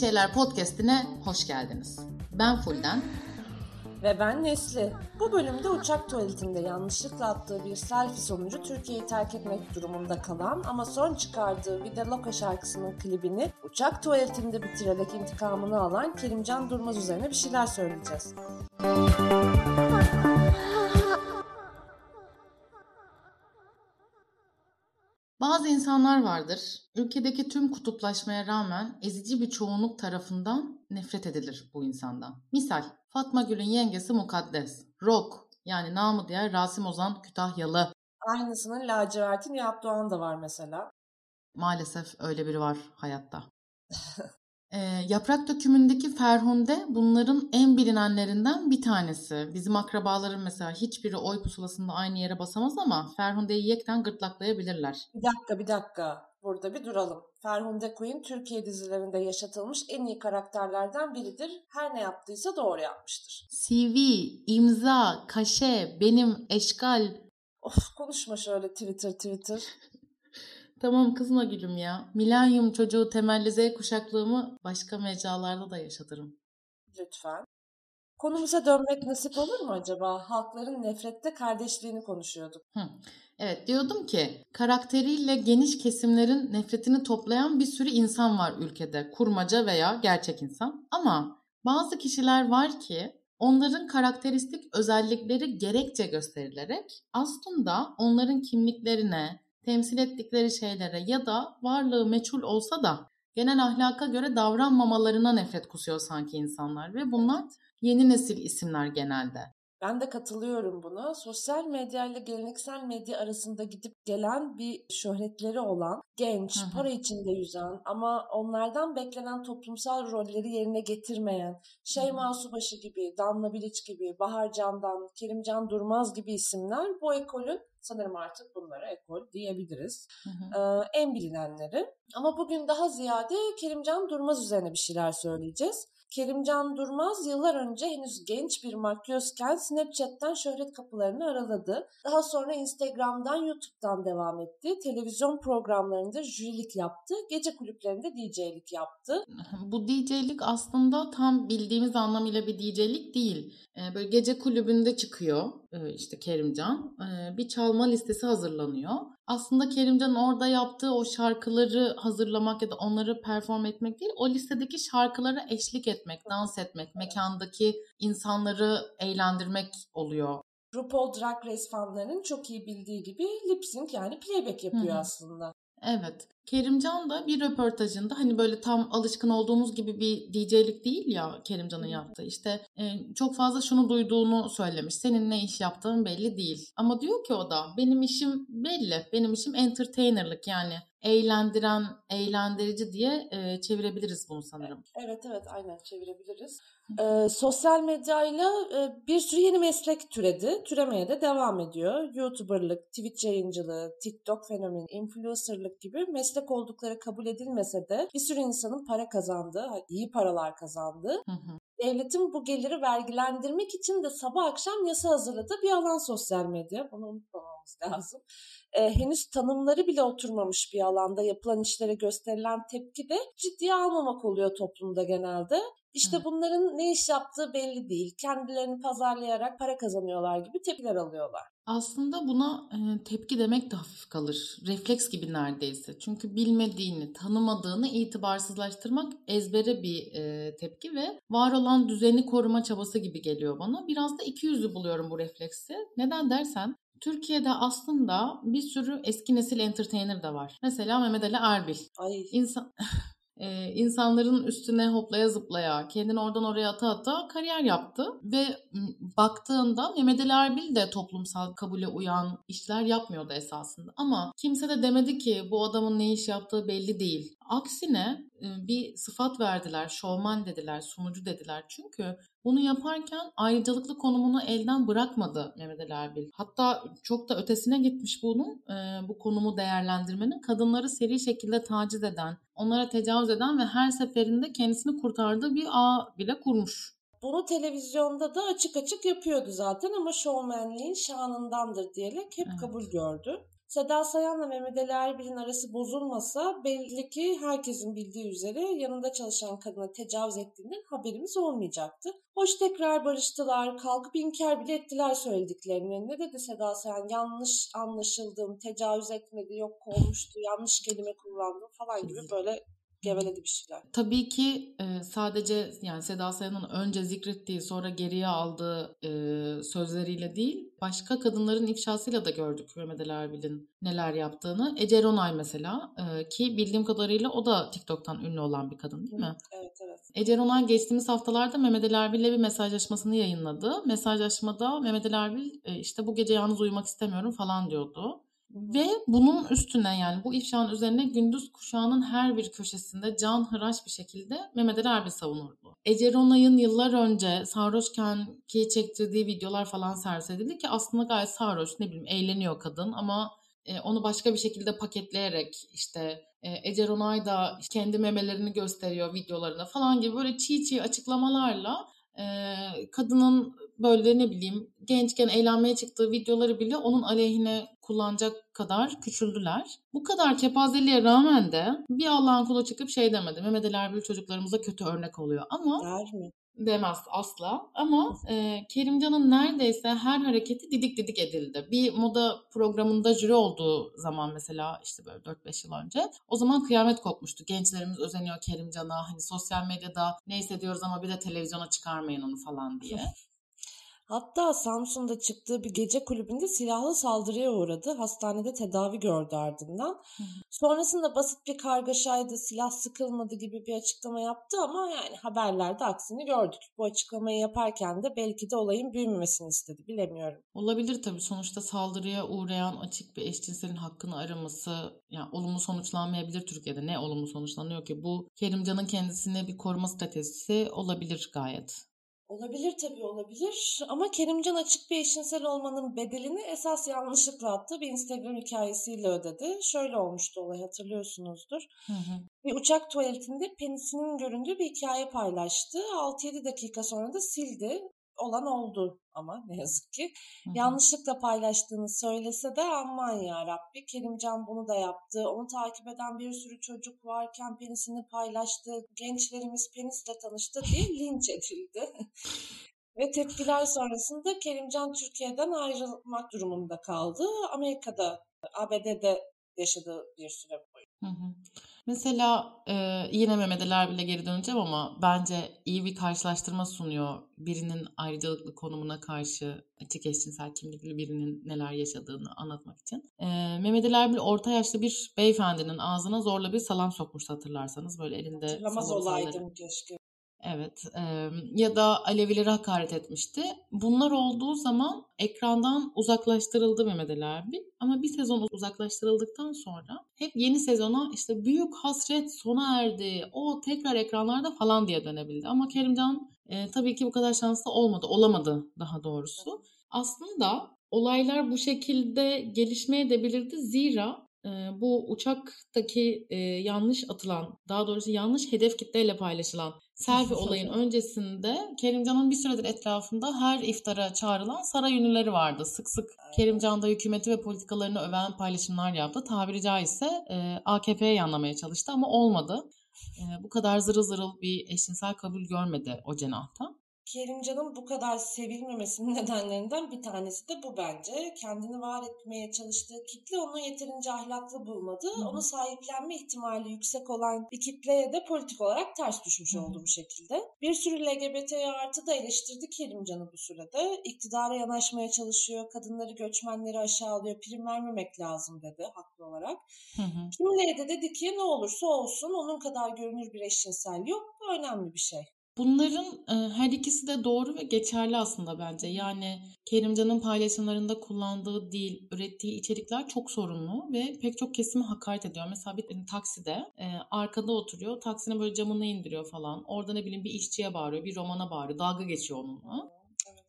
Şeyler Podcast'ine hoş geldiniz. Ben Fulden. Ve ben Nesli. Bu bölümde uçak tuvaletinde yanlışlıkla attığı bir selfie sonucu Türkiye'yi terk etmek durumunda kalan ama son çıkardığı Vida Loca şarkısının klibini uçak tuvaletinde bitirerek intikamını alan Kerimcan Durmaz üzerine bir şeyler söyleyeceğiz. Bazı insanlar vardır, ülkedeki tüm kutuplaşmaya rağmen ezici bir çoğunluk tarafından nefret edilir bu insandan. Misal, Fatma Gül'ün yengesi Mukaddes, Rock yani namı diğer Rasim Ozan Kütahyalı. Aynısının lacivertin Nihat Doğan da var mesela. Maalesef öyle biri var hayatta. E, yaprak dökümündeki Ferhunde bunların en bilinenlerinden bir tanesi. Bizim akrabaların mesela hiçbiri oy pusulasında aynı yere basamaz ama Ferhunde'yi yekten gırtlaklayabilirler. Bir dakika bir dakika burada bir duralım. Ferhunde Quinn Türkiye dizilerinde yaşatılmış en iyi karakterlerden biridir. Her ne yaptıysa doğru yapmıştır. CV, imza, kaşe, benim eşkal. Of konuşma şöyle Twitter Twitter. Tamam kızma gülüm ya. Milenyum çocuğu temelli Z kuşaklığımı başka mecralarda da yaşatırım. Lütfen. Konumuza dönmek nasip olur mu acaba? Halkların nefrette kardeşliğini konuşuyorduk. Hı. Evet diyordum ki karakteriyle geniş kesimlerin nefretini toplayan bir sürü insan var ülkede. Kurmaca veya gerçek insan. Ama bazı kişiler var ki onların karakteristik özellikleri gerekçe gösterilerek aslında onların kimliklerine, temsil ettikleri şeylere ya da varlığı meçhul olsa da genel ahlaka göre davranmamalarına nefret kusuyor sanki insanlar ve bunlar yeni nesil isimler genelde. Ben de katılıyorum buna. Sosyal medya ile geleneksel medya arasında gidip gelen bir şöhretleri olan, genç, hı hı. para içinde yüzen ama onlardan beklenen toplumsal rolleri yerine getirmeyen, Şeyma Subaşı gibi, Damla Bilic gibi, Bahar Candan, Kerimcan Durmaz gibi isimler bu ekolün sanırım artık bunlara ekol diyebiliriz. Hı hı. Ee, en bilinenleri. Ama bugün daha ziyade Kerimcan Durmaz üzerine bir şeyler söyleyeceğiz. Kerimcan Durmaz yıllar önce henüz genç bir makyözken Snapchat'ten şöhret kapılarını araladı. Daha sonra Instagram'dan, YouTube'dan devam etti. Televizyon programlarında jürilik yaptı. Gece kulüplerinde DJ'lik yaptı. Bu DJ'lik aslında tam bildiğimiz anlamıyla bir DJ'lik değil. Ee, böyle gece kulübünde çıkıyor e, işte Kerimcan. Ee, bir çalma listesi hazırlanıyor. Aslında Kerimcan'ın orada yaptığı o şarkıları hazırlamak ya da onları perform etmek değil, o listedeki şarkılara eşlik etmek, dans etmek, mekandaki insanları eğlendirmek oluyor. RuPaul Drag Race fanlarının çok iyi bildiği gibi lip sync yani playback yapıyor Hı-hı. aslında. Evet. Kerimcan da bir röportajında hani böyle tam alışkın olduğumuz gibi bir DJ'lik değil ya Kerimcan'ın yaptığı. İşte e, çok fazla şunu duyduğunu söylemiş. Senin ne iş yaptığın belli değil. Ama diyor ki o da benim işim belli. Benim işim entertainerlık yani eğlendiren, eğlendirici diye e, çevirebiliriz bunu sanırım. Evet evet aynen çevirebiliriz. Ee, sosyal medyayla e, bir sürü yeni meslek türedi. Türemeye de devam ediyor. YouTuber'lık, Twitch yayıncılığı, TikTok fenomeni, influencer'lık gibi meslek oldukları kabul edilmese de bir sürü insanın para kazandığı, iyi paralar kazandığı, hı hı. devletin bu geliri vergilendirmek için de sabah akşam yasa hazırladığı bir alan sosyal medya. Bunu unutmamamız lazım. Ee, henüz tanımları bile oturmamış bir alanda yapılan işlere gösterilen tepki de ciddiye almamak oluyor toplumda genelde. İşte Hı. bunların ne iş yaptığı belli değil. Kendilerini pazarlayarak para kazanıyorlar gibi tepkiler alıyorlar. Aslında buna e, tepki demek de hafif kalır. Refleks gibi neredeyse. Çünkü bilmediğini, tanımadığını itibarsızlaştırmak ezbere bir e, tepki ve var olan düzeni koruma çabası gibi geliyor bana. Biraz da iki yüzlü buluyorum bu refleksi. Neden dersen Türkiye'de aslında bir sürü eski nesil entertainer de var. Mesela Mehmet Ali Erbil. Ay. İnsan e, insanların üstüne hoplaya zıplaya, kendini oradan oraya ata ata kariyer yaptı. Ve baktığında Mehmet Ali Erbil de toplumsal kabule uyan işler yapmıyordu esasında. Ama kimse de demedi ki bu adamın ne iş yaptığı belli değil. Aksine bir sıfat verdiler, şovman dediler, sunucu dediler. Çünkü bunu yaparken ayrıcalıklı konumunu elden bırakmadı Mehmet Ali Erbil. Hatta çok da ötesine gitmiş bunun, bu konumu değerlendirmenin. Kadınları seri şekilde taciz eden, onlara tecavüz eden ve her seferinde kendisini kurtardığı bir ağ bile kurmuş. Bunu televizyonda da açık açık yapıyordu zaten ama şovmenliğin şanındandır diyerek hep Evet. kabul gördü. Seda Sayan'la Mehmet Ali Erbil'in arası bozulmasa belli ki herkesin bildiği üzere yanında çalışan kadına tecavüz ettiğinden haberimiz olmayacaktı. Hoş tekrar barıştılar, kalkıp inkar bile ettiler söylediklerini. Ne dedi Seda Sayan? Yanlış anlaşıldım, tecavüz etmedi, yok olmuştu, yanlış kelime kullandım falan gibi böyle geveledi bir şeyler. Tabii ki e, sadece yani Seda Sayan'ın önce zikrettiği sonra geriye aldığı e, sözleriyle değil başka kadınların ifşasıyla da gördük Mehmet Ali Erbil'in neler yaptığını. Ece Ronay mesela e, ki bildiğim kadarıyla o da TikTok'tan ünlü olan bir kadın değil mi? Evet evet. Ece Ronay geçtiğimiz haftalarda Mehmet Ali Erbil'le bir mesajlaşmasını yayınladı. Mesajlaşmada Mehmet Ali Erbil e, işte bu gece yalnız uyumak istemiyorum falan diyordu. Ve bunun üstüne yani bu ifşanın üzerine gündüz kuşağının her bir köşesinde can hıraş bir şekilde Mehmet Ali Erbil savunurdu. Ece Ronay'ın yıllar önce sarhoşken ki çektirdiği videolar falan servis ki aslında gayet sarhoş ne bileyim eğleniyor kadın ama e, onu başka bir şekilde paketleyerek işte e, Ece Ronay da kendi memelerini gösteriyor videolarında falan gibi böyle çiğ çiğ açıklamalarla e, kadının böyle ne bileyim gençken eğlenmeye çıktığı videoları bile onun aleyhine kullanacak kadar küçüldüler. Bu kadar kepazeliğe rağmen de bir Allah'ın kulu çıkıp şey demedi. Mehmet Ali Erbil çocuklarımıza kötü örnek oluyor. Ama Der mi? demez asla. Ama e, Kerimcan'ın neredeyse her hareketi didik didik edildi. Bir moda programında jüri olduğu zaman mesela işte böyle 4-5 yıl önce o zaman kıyamet kopmuştu. Gençlerimiz özeniyor Kerimcan'a hani sosyal medyada ne hissediyoruz ama bir de televizyona çıkarmayın onu falan diye. Hatta Samsun'da çıktığı bir gece kulübünde silahlı saldırıya uğradı. Hastanede tedavi gördü ardından. Hı. Sonrasında basit bir kargaşaydı, silah sıkılmadı gibi bir açıklama yaptı ama yani haberlerde aksini gördük. Bu açıklamayı yaparken de belki de olayın büyümemesini istedi, bilemiyorum. Olabilir tabii sonuçta saldırıya uğrayan açık bir eşcinselin hakkını araması yani olumlu sonuçlanmayabilir Türkiye'de. Ne olumlu sonuçlanıyor ki? Bu Kerimcan'ın kendisine bir koruma stratejisi olabilir gayet. Olabilir tabii olabilir ama Kerimcan açık bir eşcinsel olmanın bedelini esas yanlışlıkla attığı bir Instagram hikayesiyle ödedi. Şöyle olmuştu olay hatırlıyorsunuzdur. Hı hı. Bir uçak tuvaletinde penisinin göründüğü bir hikaye paylaştı. 6-7 dakika sonra da sildi. Olan oldu ama ne yazık ki. Hı hı. Yanlışlıkla paylaştığını söylese de aman ya Rabbi Kerimcan bunu da yaptı. Onu takip eden bir sürü çocuk varken penisini paylaştı. Gençlerimiz penisle tanıştı diye linç edildi. Ve tepkiler sonrasında Kerimcan Türkiye'den ayrılmak durumunda kaldı. Amerika'da, ABD'de yaşadığı bir süre boyunca. Hı hı. Mesela e, yine Mehmet Ali Erbil'e geri döneceğim ama bence iyi bir karşılaştırma sunuyor. Birinin ayrıcalıklı konumuna karşı açık eşcinsel kimlikli birinin neler yaşadığını anlatmak için. E, Mehmet Ali Erbil orta yaşlı bir beyefendinin ağzına zorla bir salam sokmuştu hatırlarsanız. Böyle elinde Hatırlamaz olaydım keşke. Evet e, ya da Alevilere hakaret etmişti. Bunlar olduğu zaman ekrandan uzaklaştırıldı Mehmet Ali Erbil. Ama bir sezon uzaklaştırıldıktan sonra hep yeni sezona işte büyük hasret sona erdi. O tekrar ekranlarda falan diye dönebildi. Ama Kerimcan e, tabii ki bu kadar şanslı olmadı. Olamadı daha doğrusu. Aslında olaylar bu şekilde gelişmeye de bilirdi. Zira bu uçaktaki yanlış atılan, daha doğrusu yanlış hedef kitleyle paylaşılan selfie olayın öncesinde Kerimcan'ın bir süredir etrafında her iftara çağrılan saray ünlüleri vardı. Sık sık Kerimcan da hükümeti ve politikalarını öven paylaşımlar yaptı. Tabiri caizse AKP'ye yanlamaya çalıştı ama olmadı. Bu kadar zırıl zırıl bir eşcinsel kabul görmedi o cenahta. Kerimcan'ın bu kadar sevilmemesinin nedenlerinden bir tanesi de bu bence. Kendini var etmeye çalıştığı kitle onu yeterince ahlaklı bulmadı. Hı hı. Onu sahiplenme ihtimali yüksek olan bir kitleye de politik olarak ters düşmüş Hı hı. oldu bu şekilde. Bir sürü LGBT artı da eleştirdi Kerimcan'ı bu sürede. İktidara yanaşmaya çalışıyor, kadınları, göçmenleri aşağılıyor, prim vermemek lazım dedi haklı olarak. Hı hı. Kimileri de dedi ki ne olursa olsun onun kadar görünür bir eşcinsel yok. Bu önemli bir şey. Bunların e, her ikisi de doğru ve geçerli aslında bence. Yani Kerimcan'ın paylaşımlarında kullandığı dil, ürettiği içerikler çok sorunlu ve pek çok kesimi hakaret ediyor. Mesela bir takside e, arkada oturuyor, taksinin böyle camını indiriyor falan. Orada ne bileyim bir işçiye bağırıyor, bir romana bağırıyor, dalga geçiyor onunla.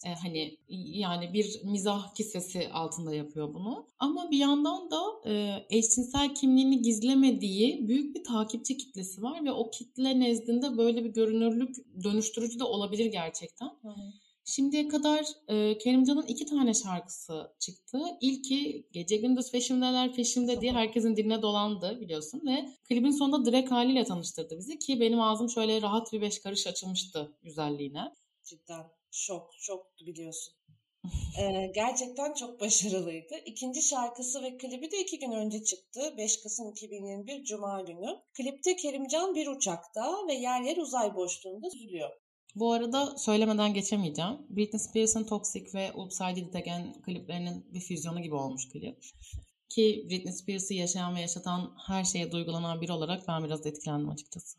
E, hani yani bir mizah kisvesi altında yapıyor bunu. Ama bir yandan da e, eşcinsel kimliğini gizlemediği büyük bir takipçi kitlesi var ve o kitle nezdinde böyle bir görünürlük dönüştürücü de olabilir gerçekten. Hı hı. Şimdiye kadar e, Kerimcan'ın iki tane şarkısı çıktı. İlki Gece Gündüz Feşimdeler Feşimde diye herkesin diline dolandı biliyorsun ve klibin sonunda direkt haliyle tanıştırdı bizi ki benim ağzım şöyle rahat bir beş karış açılmıştı güzelliğine. Cidden şok, şok biliyorsun. ee, gerçekten çok başarılıydı. İkinci şarkısı ve klibi de iki gün önce çıktı. 5 Kasım 2021 Cuma günü. Klipte Kerimcan bir uçakta ve yer yer uzay boşluğunda süzülüyor. Bu arada söylemeden geçemeyeceğim. Britney Spears'ın Toxic ve Upside Did Again kliplerinin bir füzyonu gibi olmuş klip. Ki Britney Spears'ı yaşayan ve yaşatan her şeye duygulanan biri olarak ben biraz etkilendim açıkçası.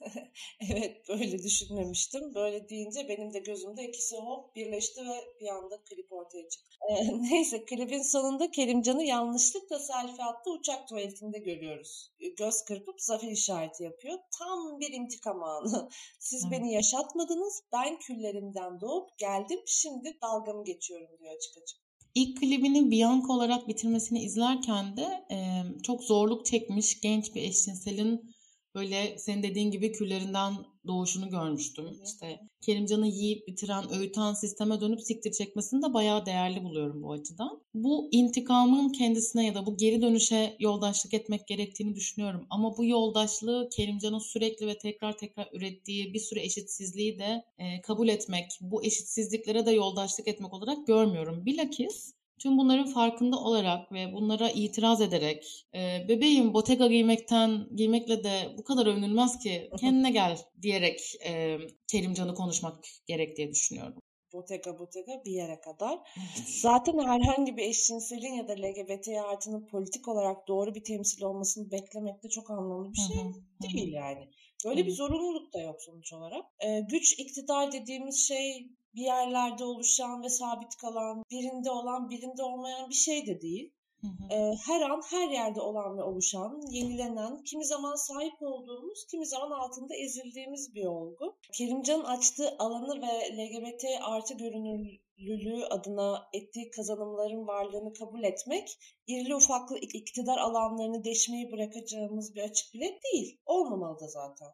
evet böyle düşünmemiştim. Böyle deyince benim de gözümde ikisi hop birleşti ve bir anda klip ortaya çıktı. Ee, neyse klibin sonunda Kerimcan'ı yanlışlıkla selfie attı uçak tuvaletinde görüyoruz. Göz kırpıp zafer işareti yapıyor. Tam bir intikam anı. Siz evet. beni yaşatmadınız. Ben küllerimden doğup geldim. Şimdi dalgamı geçiyorum diyor açık açık. İlk klibini Bianca olarak bitirmesini izlerken de e, çok zorluk çekmiş genç bir eşcinselin böyle senin dediğin gibi küllerinden doğuşunu görmüştüm. Hı. İşte Kerimcan'ı yiyip bitiren, öğüten sisteme dönüp siktir çekmesini de bayağı değerli buluyorum bu açıdan. Bu intikamın kendisine ya da bu geri dönüşe yoldaşlık etmek gerektiğini düşünüyorum. Ama bu yoldaşlığı Kerimcan'ın sürekli ve tekrar tekrar ürettiği bir sürü eşitsizliği de e, kabul etmek, bu eşitsizliklere de yoldaşlık etmek olarak görmüyorum. Bilakis Tüm bunların farkında olarak ve bunlara itiraz ederek e, bebeğim Bottega giymekten giymekle de bu kadar övünülmez ki kendine gel diyerek e, Kerimcan'ı konuşmak gerek diye düşünüyorum. Bottega Bottega bir yere kadar. Zaten herhangi bir eşcinselin ya da LGBT artının politik olarak doğru bir temsil olmasını beklemek de çok anlamlı bir şey değil yani. Böyle bir zorunluluk da yok sonuç olarak. Ee, güç iktidar dediğimiz şey bir yerlerde oluşan ve sabit kalan, birinde olan, birinde olmayan bir şey de değil. Hı hı. Her an her yerde olan ve oluşan, yenilenen, kimi zaman sahip olduğumuz, kimi zaman altında ezildiğimiz bir olgu. Kerimcan'ın açtığı alanı ve LGBT artı görünürlülüğü adına ettiği kazanımların varlığını kabul etmek, irili ufaklı iktidar alanlarını deşmeyi bırakacağımız bir açık bilet değil. Olmamalı da zaten.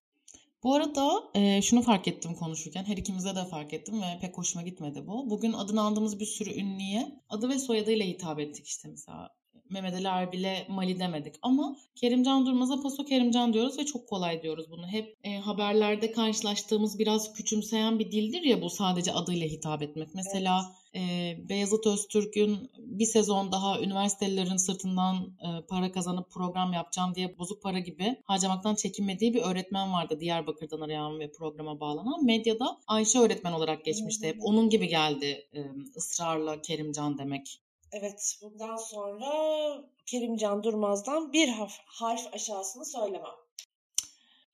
Bu arada e, şunu fark ettim konuşurken. Her ikimize de fark ettim ve pek hoşuma gitmedi bu. Bugün adını aldığımız bir sürü ünlüye adı ve soyadıyla hitap ettik işte mesela. Mehmet Ali Erbil'e Mali demedik ama Kerimcan Durmaz'a Paso Kerimcan diyoruz ve çok kolay diyoruz bunu. Hep e, haberlerde karşılaştığımız biraz küçümseyen bir dildir ya bu sadece adıyla hitap etmek. Mesela evet. e, Beyazıt Öztürk'ün bir sezon daha üniversitelerin sırtından e, para kazanıp program yapacağım diye bozuk para gibi harcamaktan çekinmediği bir öğretmen vardı Diyarbakır'dan arayan ve programa bağlanan. Medyada Ayşe öğretmen olarak geçmişti hep. Onun gibi geldi e, ısrarla Kerimcan demek. Evet, bundan sonra Kerimcan Durmaz'dan bir harf, harf aşağısını söylemem.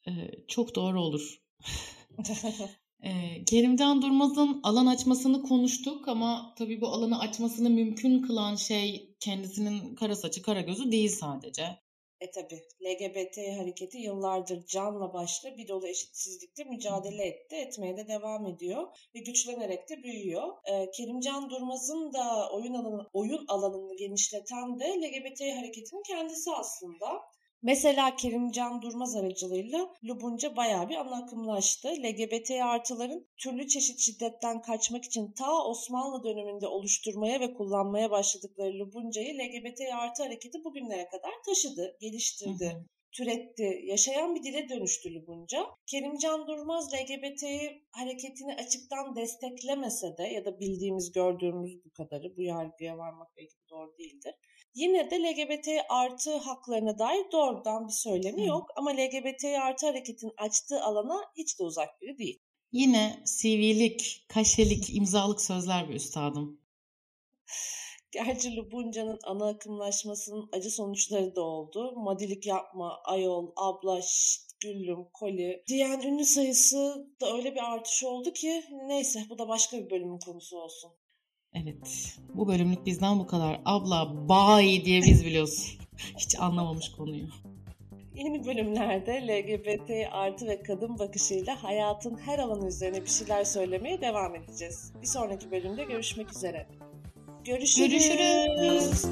Ee, çok doğru olur. ee, Kerimcan Durmaz'ın alan açmasını konuştuk ama tabii bu alanı açmasını mümkün kılan şey kendisinin kara saçı kara gözü değil sadece. E tabi LGBT hareketi yıllardır canla başla bir dolu eşitsizlikte mücadele etti, etmeye de devam ediyor ve güçlenerek de büyüyor. E, Kerimcan Durmaz'ın da oyun alanı, oyun alanını genişleten de LGBT hareketinin kendisi aslında. Mesela Kerimcan Durmaz aracılığıyla Lubunca bayağı bir ana akımlaştı. LGBT artıların türlü çeşit şiddetten kaçmak için ta Osmanlı döneminde oluşturmaya ve kullanmaya başladıkları Lubunca'yı LGBT artı hareketi bugünlere kadar taşıdı, geliştirdi. Hı hı türetti, yaşayan bir dile dönüştü Lubunca. Kerimcan Durmaz LGBT hareketini açıktan desteklemese de ya da bildiğimiz gördüğümüz bu kadarı bu yargıya varmak belki doğru değildir. Yine de LGBT artı haklarına dair doğrudan bir söylemi Hı. yok ama LGBT artı hareketin açtığı alana hiç de uzak biri değil. Yine CV'lik, kaşelik, imzalık sözler bir üstadım. Gerçi Lubunca'nın ana akımlaşmasının acı sonuçları da oldu. Madilik yapma, ayol, abla, şşt, güllüm, koli diyen ünlü sayısı da öyle bir artış oldu ki neyse bu da başka bir bölümün konusu olsun. Evet. Bu bölümlük bizden bu kadar. Abla bay diye biz biliyoruz. Hiç anlamamış konuyu. Yeni bölümlerde LGBT artı ve kadın bakışıyla hayatın her alanı üzerine bir şeyler söylemeye devam edeceğiz. Bir sonraki bölümde görüşmek üzere. Görüşürüz. Görüşürüz.